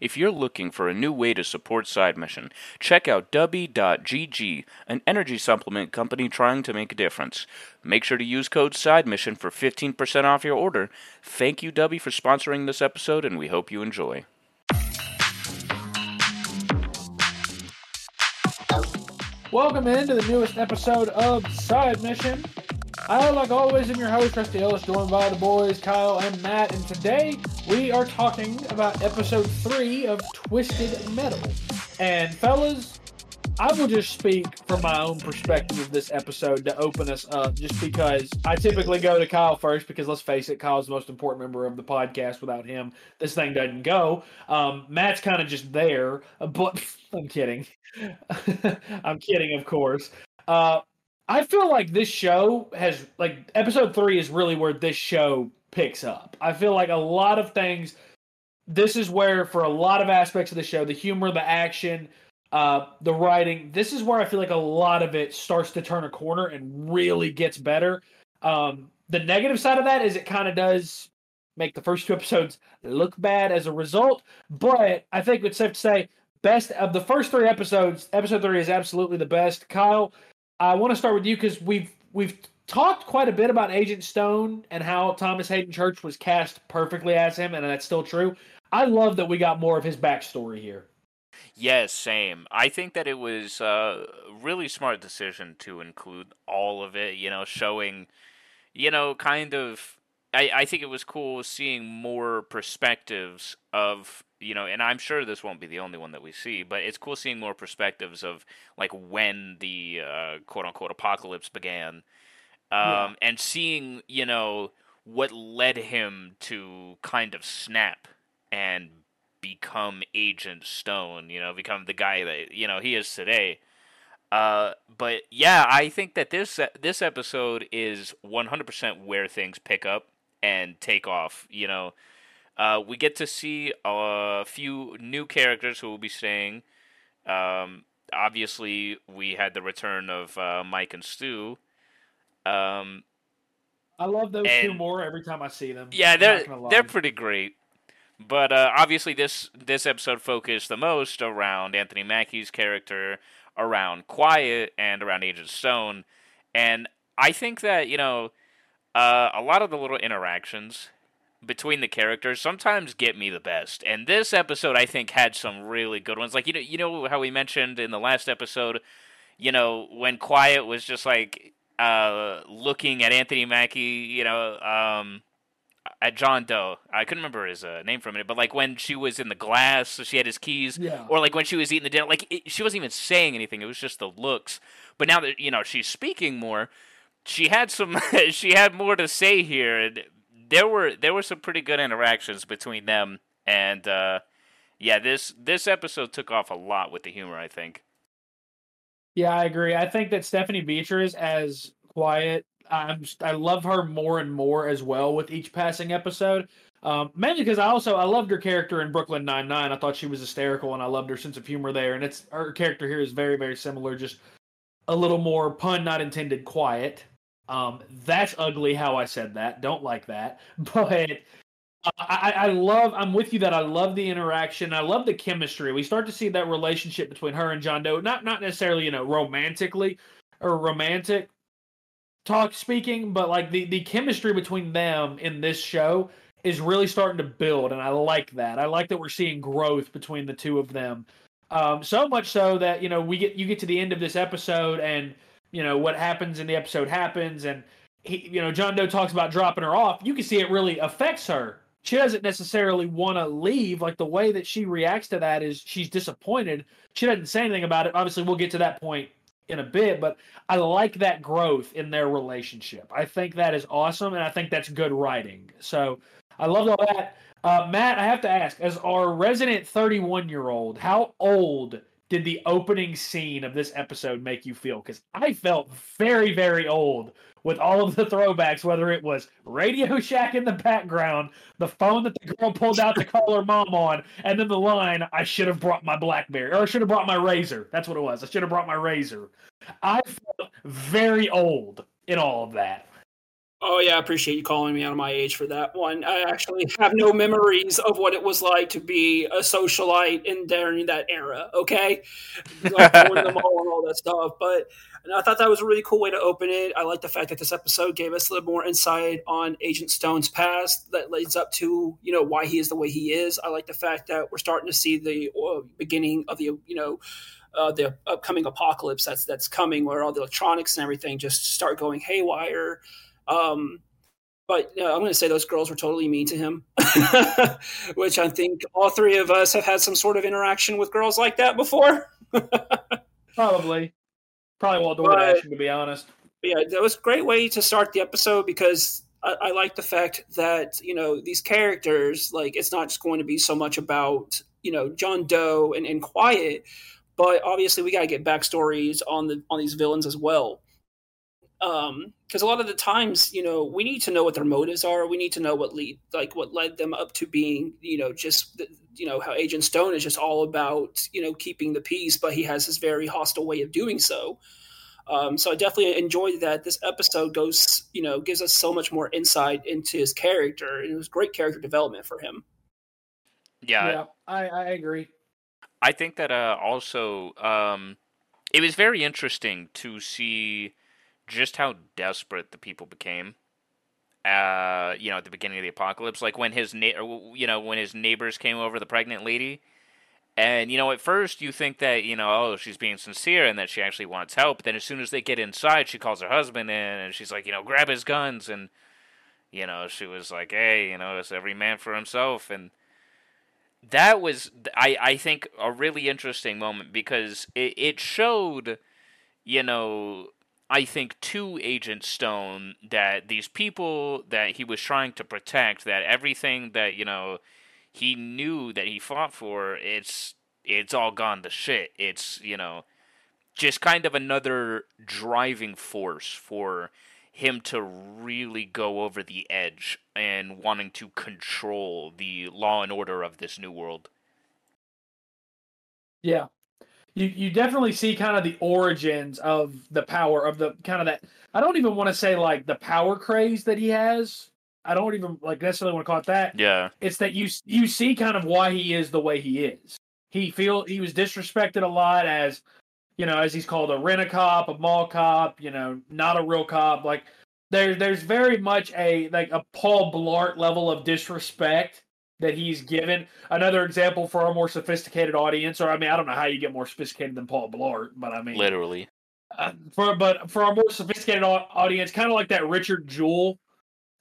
If you're looking for a new way to support Side Mission, check out Dubby.gg, an energy supplement company trying to make a difference. Make sure to use code Side Mission for 15% off your order. Thank you, Dubby, for sponsoring this episode, and we hope you enjoy. Welcome into the newest episode of Side Mission. I, like always, am your host, Rusty Ellis, joined by the boys, Kyle and Matt, and today we are talking about episode three of Twisted Metal. And, fellas, I will just speak from my own perspective of this episode to open us up, just because I typically go to Kyle first, because let's face it, Kyle's the most important member of the podcast. Without him, this thing doesn't go. Um, Matt's kind of just there, but I'm kidding. I'm kidding, of course. Uh, I feel like this show has like episode three is really where this show picks up. I feel like a lot of things. This is where, for a lot of aspects of the show, the humor, the action, uh, the writing, this is where I feel like a lot of it starts to turn a corner and really gets better. Um, the negative side of that is it kind of does make the first two episodes look bad as a result, but I think it's safe to say best of the first three episodes. Episode three is absolutely the best. Kyle, I want to start with you because we've we've talked quite a bit about Agent Stone and how Thomas Haden Church was cast perfectly as him, and that's still true. I love that we got more of his backstory here. Yes, same. I think that it was a really smart decision to include all of it, you know, showing, you know, kind of. I, I think it was cool seeing more perspectives of, you know, and I'm sure this won't be the only one that we see, but it's cool seeing more perspectives of, like, when the uh, quote unquote apocalypse began. Um, yeah. And seeing, you know, what led him to kind of snap and become Agent Stone, you know, become the guy that you know he is today. Uh, but yeah, I think that this this episode is 100% where things pick up and take off. You know, uh, we get to see a few new characters who will be staying. Um, obviously, we had the return of uh, Mike and Stu. Um, I love those and, two more every time I see them. Yeah, they're they're pretty great. But uh, obviously, this this episode focused the most around Anthony Mackie's character, around Quiet, and around Agent Stone. And I think that you know, uh, a lot of the little interactions between the characters sometimes get me the best. And this episode, I think, had some really good ones. Like you know, you know how we mentioned in the last episode, you know, when Quiet was just like uh, looking at Anthony Mackie, you know. Um, at John Doe. I couldn't remember his uh, name for a minute, but like when she was in the glass, so she had his keys, yeah. or like when she was eating the dinner, like it, she wasn't even saying anything. It was just the looks. But now that you know she's speaking more, she had some, she had more to say here, and there were there were some pretty good interactions between them, and uh, yeah, this this episode took off a lot with the humor. I think. Yeah, I agree. I think that Stephanie Beatriz is as quiet I'm I love her more and more as well with each passing episode. Um, mainly because I also I loved her character in Brooklyn Nine Nine. I thought she was hysterical, and I loved her sense of humor there. And it's her character here is very very similar, just a little more pun not intended, quiet. Um, that's ugly how I said that. Don't like that, but. I, I love. I'm with you that I love the interaction. I love the chemistry. We start to see that relationship between her and John Doe. Not not necessarily you know romantically or romantic, talk speaking, but like the the chemistry between them in this show is really starting to build, and I like that. I like that we're seeing growth between the two of them. Um, so much so that you know we get you get to the end of this episode, and you know what happens in the episode happens, and he, you know John Doe talks about dropping her off. You can see it really affects her. She doesn't necessarily want to leave. Like the way that she reacts to that is she's disappointed. She doesn't say anything about it. Obviously, we'll get to that point in a bit, but I like that growth in their relationship. I think that is awesome, and I think that's good writing. So I love all that. Uh, Matt, I have to ask, as our resident 31 year old, how old did the opening scene of this episode make you feel? Because I felt very, very old with all of the throwbacks, whether it was Radio Shack in the background, the phone that the girl pulled out to call her mom on, and then the line, I should have brought my Blackberry, or I should have brought my Razr. That's what it was. I should have brought my Razr. I felt very old in all of that. Oh yeah, I appreciate you calling me out of my age for that one. I actually have no memories of what it was like to be a socialite in during that era. Okay, like going to the mall and all that stuff. But I thought that was a really cool way to open it. I like the fact that this episode gave us a little more insight on Agent Stone's past that leads up to you know why he is the way he is. I like the fact that we're starting to see the uh, beginning of the you know. Uh, the upcoming apocalypse that's that's coming, where all the electronics and everything just start going haywire. Um, but know, I'm going to say those girls were totally mean to him, which I think all three of us have had some sort of interaction with girls like that before. Probably, probably Walt DoorDash, to be honest. Yeah, that was a great way to start the episode because I, I like the fact that you know these characters, like it's not just going to be so much about you know John Doe and, and Quiet, but obviously we got to get backstories on the on these villains as well um because a lot of the times you know we need to know what their motives are. We need to know what lead like what led them up to being you know just you know how agent stone is just all about you know keeping the peace but he has this very hostile way of doing so. Um so i definitely enjoyed that this episode goes you know gives us so much more insight into his character and it was great character development for him. Yeah, yeah i i agree. I think that uh also um it was very interesting to see just how desperate the people became. Uh, you know, at the beginning of the apocalypse, like when his na- you know when his neighbors came over, the pregnant lady, and you know at first you think that you know oh she's being sincere and that she actually wants help. Then as soon as they get inside, she calls her husband in and she's like you know grab his guns and you know she was like hey you know it's every man for himself and that was I I think a really interesting moment because it it showed you know I think to Agent Stone that these people that he was trying to protect, that everything that you know he knew that he fought for, it's it's all gone to shit. It's you know just kind of another driving force for him to really go over the edge and wanting to control the law and order of this new world. Yeah, you you definitely see kind of the origins of the power of the kind of that. I don't even want to say like the power craze that he has. I don't even like necessarily want to call it that. Yeah, it's that you you see kind of why he is the way he is. He feel he was disrespected a lot as you know as he's called a rent a cop, a mall cop, you know, not a real cop. Like there there's very much a like a Paul Blart level of disrespect that he's given. Another example for a more sophisticated audience, or I mean, I don't know how you get more sophisticated than Paul Blart, but I mean, literally. Uh, for but for a more sophisticated audience, kind of like that Richard Jewell,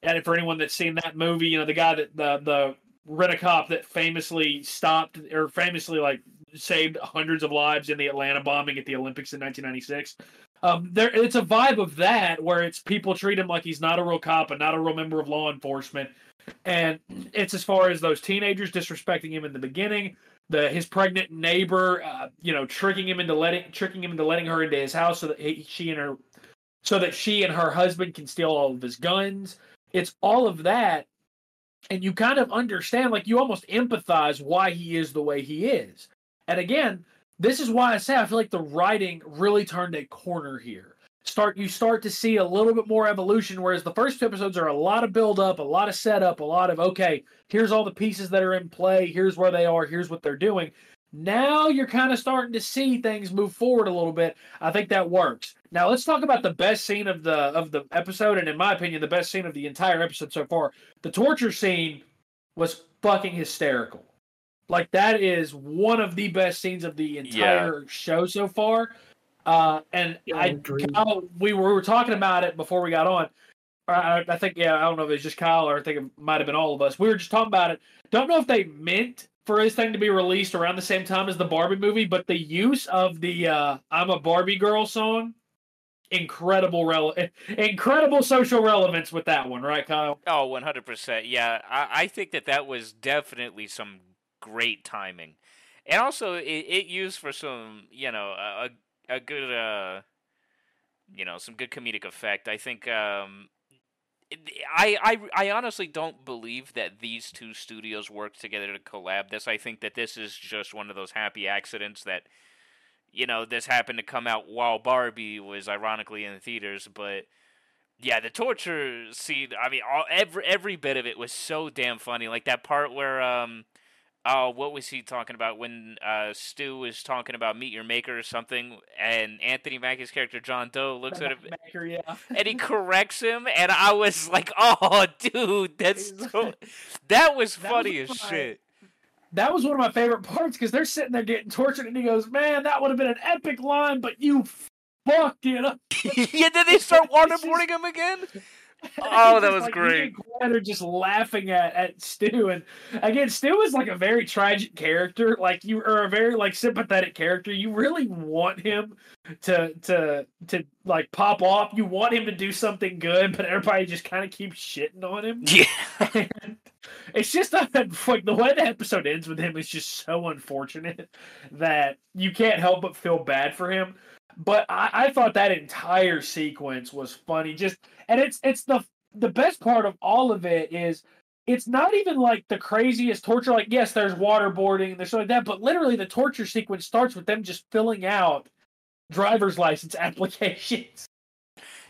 and for anyone that's seen that movie, you know, the guy that the the rent a cop that famously stopped or famously like saved hundreds of lives in the Atlanta bombing at the Olympics in 1996. Um, there, it's a vibe of that where it's people treat him like he's not a real cop and not a real member of law enforcement, and it's as far as those teenagers disrespecting him in the beginning, the his pregnant neighbor, uh, you know, tricking him into letting tricking him into letting her into his house so that he, she and her, so that she and her husband can steal all of his guns. It's all of that, and you kind of understand, like you almost empathize why he is the way he is. And again, this is why I say I feel like the writing really turned a corner here start you start to see a little bit more evolution whereas the first two episodes are a lot of build up a lot of setup a lot of okay here's all the pieces that are in play here's where they are here's what they're doing. Now you're kind of starting to see things move forward a little bit. I think that works. Now let's talk about the best scene of the of the episode and in my opinion the best scene of the entire episode so far. The torture scene was fucking hysterical. Like that is one of the best scenes of the entire yeah. show so far uh, and yeah, I, Kyle, we were, we were talking about it before we got on. I, I think, yeah, I don't know if it's just Kyle or I think it might have been all of us. We were just talking about it. Don't know if they meant for this thing to be released around the same time as the Barbie movie, but the use of the uh, "I'm a Barbie Girl" song, incredible, rele- incredible social relevance with that one, right, Kyle? Oh, one hundred percent. Yeah, I, I think that that was definitely some great timing, and also it, it used for some, you know, a, a good uh you know some good comedic effect. I think um I, I I honestly don't believe that these two studios worked together to collab this. I think that this is just one of those happy accidents that you know this happened to come out while Barbie was ironically in the theaters, but Yeah, the torture scene. I mean, all every every bit of it was so damn funny. Like that part where um, oh, what was he talking about when uh Stu was talking about meet your maker or something, and Anthony Mackie's character John Doe looks at him Maker, yeah. and he corrects him, and I was like, oh, dude, that's so, that was That funny was as shit. That was one of my favorite parts because they're sitting there getting tortured, and he goes, "Man, that would have been an epic line, but you fucked it up." yeah, did they start waterboarding him again? Oh, that was Like, great. are just laughing at at Stu, and again, Stu is like a very tragic character. Like you are a very like sympathetic character. You really want him to to to like pop off. You want him to do something good, but everybody just kind of keeps shitting on him. Yeah. And it's just like the way the episode ends with him is just so unfortunate that you can't help but feel bad for him. But I, I thought that entire sequence was funny. Just and it's it's the the best part of all of it is it's not even like the craziest torture. Like yes, there's waterboarding and there's stuff like that, but literally the torture sequence starts with them just filling out driver's license applications.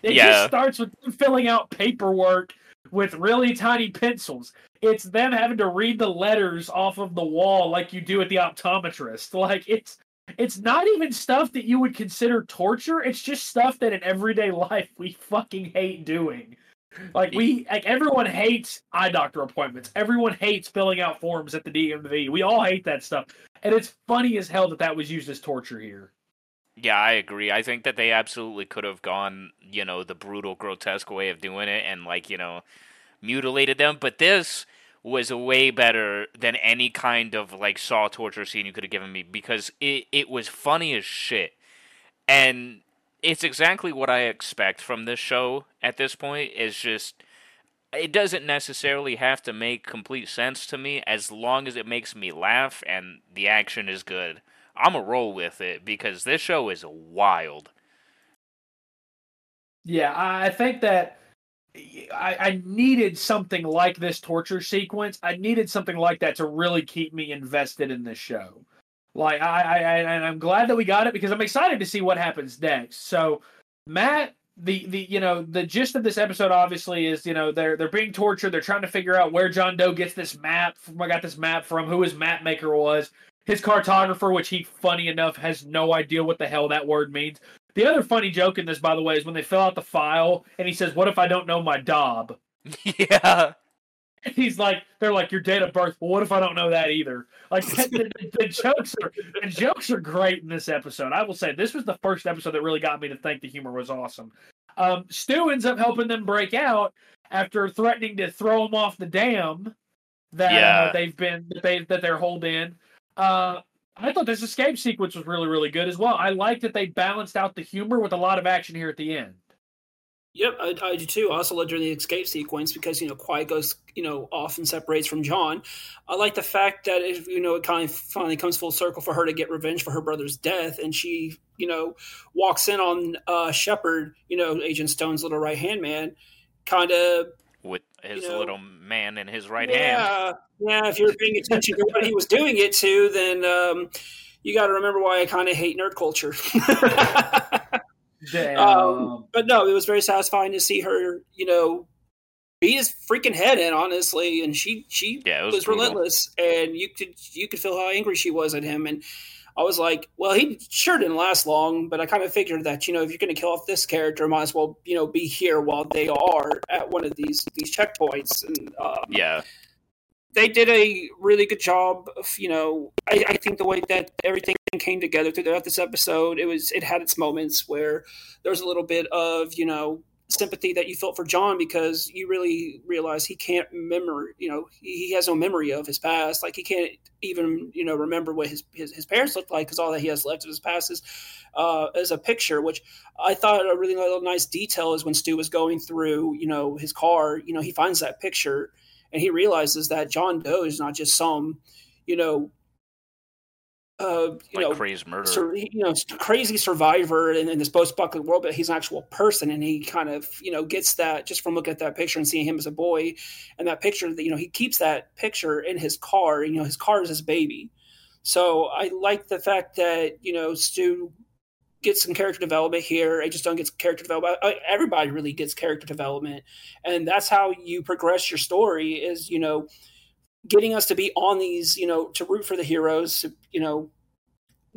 It Yeah. just starts with them filling out paperwork with really tiny pencils. It's them having to read the letters off of the wall like you do at the optometrist. Like it's it's not even stuff that you would consider torture. It's just stuff that in everyday life we fucking hate doing. Like we like everyone hates eye doctor appointments. Everyone hates filling out forms at the DMV. We all hate that stuff. And it's funny as hell that that was used as torture here. Yeah, I agree. I think that they absolutely could have gone, you know, the brutal, grotesque way of doing it and, like, you know, mutilated them. But this was way better than any kind of, like, saw torture scene you could have given me because it, it was funny as shit. And it's exactly what I expect from this show at this point. Is just. It doesn't necessarily have to make complete sense to me as long as it makes me laugh and the action is good. I'm a roll with it because this show is wild. Yeah, I I think that I, I needed something like this torture sequence. I needed something like that to really keep me invested in this show. Like I, I, I and I'm glad that we got it because I'm excited to see what happens next. So, Matt, the the you know the gist of this episode obviously is you know they're they're being tortured. They're trying to figure out where John Doe gets this map. From, I got this map from who his map maker was. His cartographer, which he funny enough has no idea what the hell that word means. The other funny joke in this, by the way, is when they fill out the file and he says, "What if I don't know my dob?" yeah. And he's like, "They're like your date of birth." Well, what if I don't know that either? Like the, the, jokes are the jokes are great in this episode. I will say this was the first episode that really got me to think the humor was awesome. Um, Stu ends up helping them break out after threatening to throw them off the dam that Yeah. uh, they've been that they that they're holed in. Uh, I thought this escape sequence was really really good as well. I liked that they balanced out the humor with a lot of action here at the end. Yep, I, I do too. I also love during the escape sequence because you know Quiet goes you know off and separates from John. I like the fact that it, you know it kind of finally comes full circle for her to get revenge for her brother's death, and she you know walks in on uh, Shepard, you know Agent Stone's little right hand man, kind of his You know- little man in his right hand. yeah, yeah. If you're paying attention to what he was doing it to, then um, you got to remember why I kind of hate nerd culture. Damn. Um, but no, it was very satisfying to see her, you know, beat his freaking head in, honestly, and she she Yeah, was was, relentless, and you could you could feel how angry she was at him, and I was like, well, he sure didn't last long, but I kind of figured that you know if you're going to kill off this character, might as well you know be here while they are at one of these these checkpoints, and um, Yeah. they did a really good job of you know I, I think the way that everything came together throughout this episode it was it had its moments where there was a little bit of you know sympathy that you felt for john because you really realize he can't remember you know he, he has no memory of his past. Like he can't even you know remember what his his, his parents looked like because all that he has left of his past is uh, as a picture which i thought a really nice detail is when stu was going through you know his car you know he finds that picture and he realizes that John Doe is not just some, you know, uh, you Like know, crazed murder. sur- you know, crazy survivor in, in this post-apocalyptic world, but he's an actual person, and he kind of, you know, gets that just from looking at that picture and seeing him as a boy, and that picture that you know he keeps that picture in his car. You know, his car is his baby. So I like the fact that you know Stu gets some character development here. Agent Stone gets character development. Uh, everybody really gets character development, and that's how you progress your story. Is you know getting us to be on these, you know, to root for the heroes, to, you know,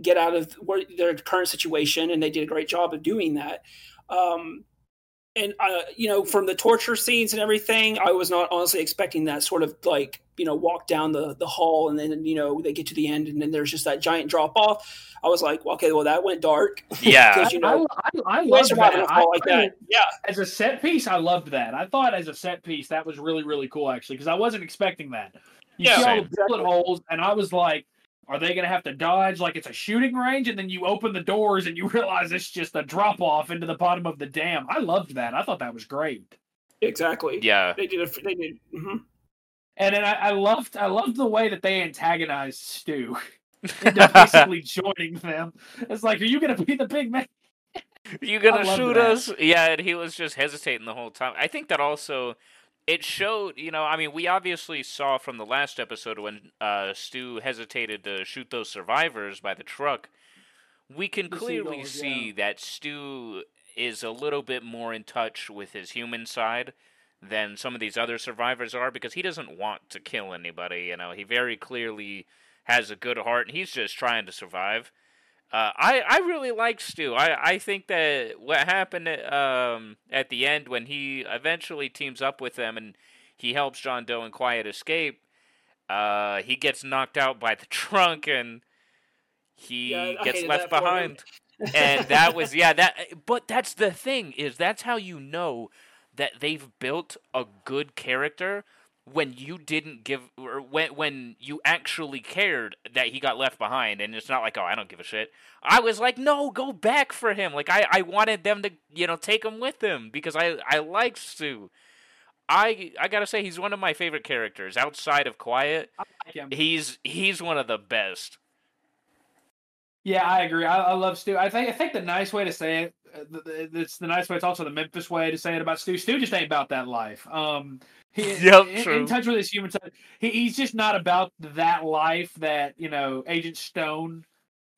get out of their current situation, and they did a great job of doing that. Um, and uh, you know, from the torture scenes and everything, I was not honestly expecting that sort of like you know walk down the the hall, and then you know they get to the end, and then there's just that giant drop off. I was like, well, okay, well that went dark. Yeah, because you know, I, I, I love that. I, like that. Yeah, as a set piece, I loved that. I thought as a set piece that was really really cool actually because I wasn't expecting that. You yeah, see all the bullet holes, and I was like, are they going to have to dodge like it's a shooting range? And then you open the doors and you realize it's just a drop off into the bottom of the dam. I loved that. I thought that was great. Exactly. Yeah. They did. A, they did. Mm-hmm. And then I, I, loved. I loved the way that they antagonized Stu into basically joining them. It's like, are you going to be the big man? Are you gonna shoot that. us? Yeah, and he was just hesitating the whole time. I think that also it showed, you know, I mean, we obviously saw from the last episode when uh, Stu hesitated to shoot those survivors by the truck. We can the clearly seagulls, see yeah. that Stu is a little bit more in touch with his human side than some of these other survivors are because he doesn't want to kill anybody. You know, he very clearly has a good heart and he's just trying to survive. Uh, I I really like Stu. I, I think that what happened um, at the end when he eventually teams up with them and he helps John Doe and Quiet escape. Uh, he gets knocked out by the trunk and he yeah, gets left behind. and that was yeah that. But that's the thing is that's how you know that they've built a good character when you didn't give or when when you actually cared that he got left behind and it's not like oh I don't give a shit. I was like no, go back for him. Like I I wanted them to, you know, take him with them because I I like Stu. I I got to say he's one of my favorite characters outside of Quiet. Like he's he's one of the best. Yeah, I agree. I, I love Stu. I think I think the nice way to say it, it's the nice way. It's also the Memphis way to say it about Stu. Stu just ain't about that life. Um, he, yep, in, in, touch with his human side. He, he's just not about that life that you know Agent Stone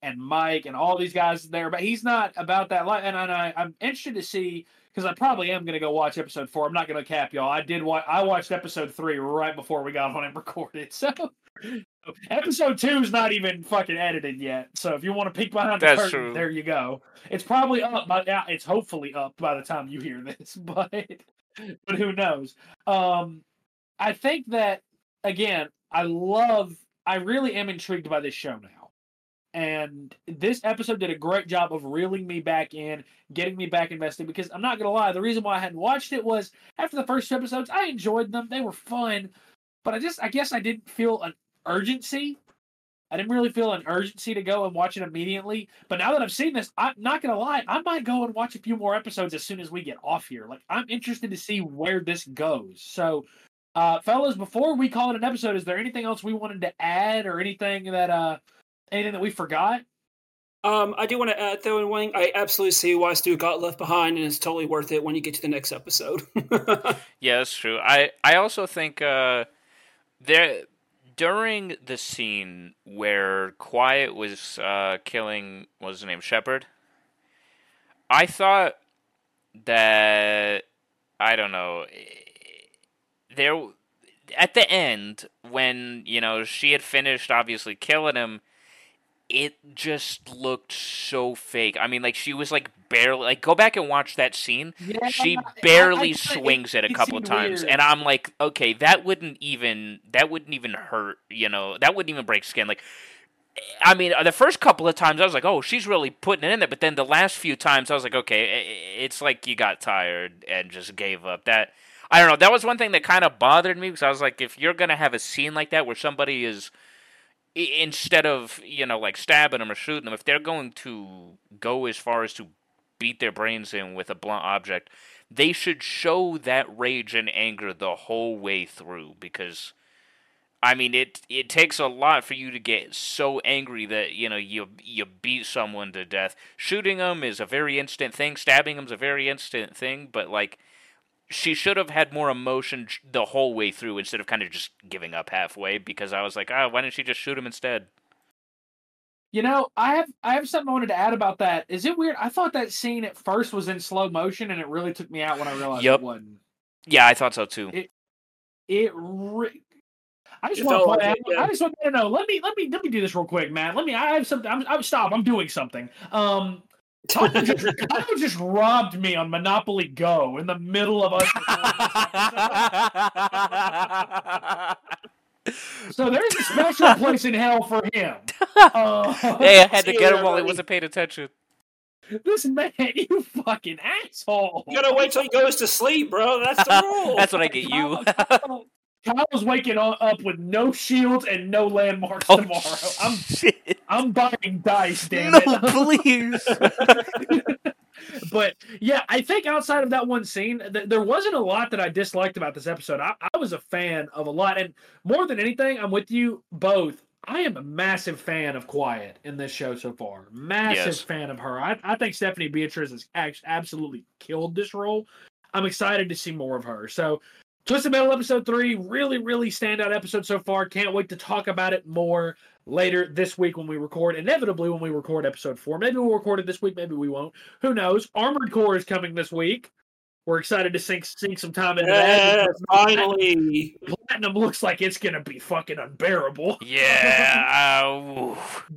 and Mike and all these guys there. But he's not about that life. And, and I, I'm interested to see because I probably am going to go watch episode four. I'm not going to cap y'all. I did watch. I watched episode three right before we got on and recorded. So episode two is not even fucking edited yet. So if you want to peek behind the That's curtain, true. there you go. It's probably up by yeah, it's hopefully up by the time you hear this, but but who knows? Um, I think that again, I love. I really am intrigued by this show now. And this episode did a great job of reeling me back in, getting me back invested. Because I'm not gonna lie, the reason why I hadn't watched it was after the first two episodes, I enjoyed them; they were fun. But I just, I guess, I didn't feel an urgency I didn't really feel an urgency to go and watch it immediately. But now that I've seen this, I'm not gonna lie, I might go and watch a few more episodes as soon as we get off here. Like I'm interested to see where this goes. So uh fellas, before we call it an episode, is there anything else we wanted to add or anything that uh anything that we forgot? Um, I do want to add though, and one I absolutely see why Stu got left behind, and it's totally worth it when you get to the next episode. yeah, that's true. I I also think uh, there during the scene where Quiet was uh, killing, what was his name, Shepard, I thought that I don't know. There, at the end, when you know she had finished, obviously killing him, it just looked so fake. I mean, like she was like barely like go back and watch that scene. Yeah, she barely I, I, swings it, it a couple of times, weird. and I'm like, okay, that wouldn't even that wouldn't even hurt. You know, that wouldn't even break skin. Like, I mean, the first couple of times I was like, oh, she's really putting it in there, but then the last few times I was like, okay, it's like you got tired and just gave up. That I don't know. That was one thing that kind of bothered me because I was like, if you're gonna have a scene like that where somebody is instead of you know like stabbing them or shooting them, if they're going to go as far as to beat their brains in with a blunt object, they should show that rage and anger the whole way through because. I mean, it it takes a lot for you to get so angry that you know you you beat someone to death. Shooting them is a very instant thing. Stabbing them is a very instant thing. But like, she should have had more emotion the whole way through instead of kind of just giving up halfway because I was like, oh, why didn't she just shoot him instead? You know, I have I have something I wanted to add about that. Is it weird? I thought that scene at first was in slow motion, and it really took me out when I realized Yep. it wasn't. Yeah, I thought so too. It- It. Re- I just It want to. like it, yeah. I just want to know. Let me let me let me do this real quick, Matt. Let me. I have something. I'm, I'm stop. I'm doing something. Um, Kyle just, Kyle just robbed me on Monopoly Go in the middle of us. so there's a special place in hell for him. Uh, hey, I had to get him while he wasn't paying attention. this man, you fucking asshole. You gotta wait till he goes to sleep, bro. That's the rule. That's what I get you. Kyle, Kyle's waking up with no shields and no landmarks Oh, tomorrow. I'm shit. I'm buying dice, damn No, it. please. but yeah, I think outside of that one scene, th- there wasn't a lot that I disliked about this episode. I-, I was a fan of a lot, and more than anything, I'm with you both. I am a massive fan of Quiet in this show so far. Massive Yes. fan of her. I, I think Stephanie Beatriz has act- absolutely killed this role. I'm excited to see more of her. So, Twisted Metal episode three, really, really standout episode so far. Can't wait to talk about it more later this week when we record. Inevitably, when we record episode four. Maybe we'll record it this week, maybe we won't. Who knows? Armored Core is coming this week. We're excited to sink sink some time into Yes, that. finally. Platinum looks like it's gonna be fucking unbearable. Yeah. uh, oof.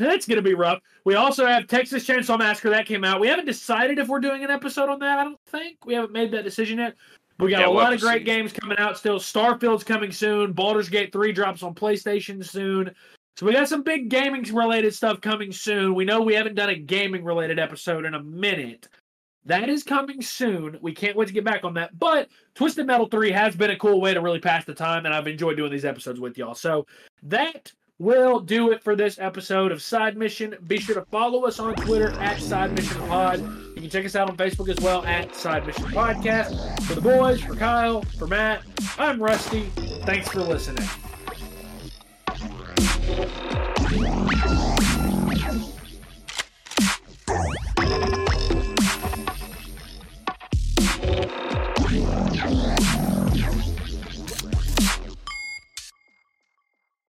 It's gonna be rough. We also have Texas Chainsaw Massacre that came out. We haven't decided if we're doing an episode on that. I don't think we haven't made that decision yet. We got Yeah, a lot of great see. games coming out still. Starfield's coming soon. Baldur's Gate 3 drops on PlayStation soon. So we got some big gaming related stuff coming soon. We know we haven't done a gaming related episode in a minute. That is coming soon. We can't wait to get back on that. But Twisted Metal 3 has been a cool way to really pass the time, and I've enjoyed doing these episodes with y'all. So that will do it for this episode of Side Mission. Be sure to follow us on Twitter at Side Mission Pod. You can check us out on Facebook as well at Side Mission Podcast. For the boys, for Kyle, for Matt, I'm Rusty. Thanks for listening.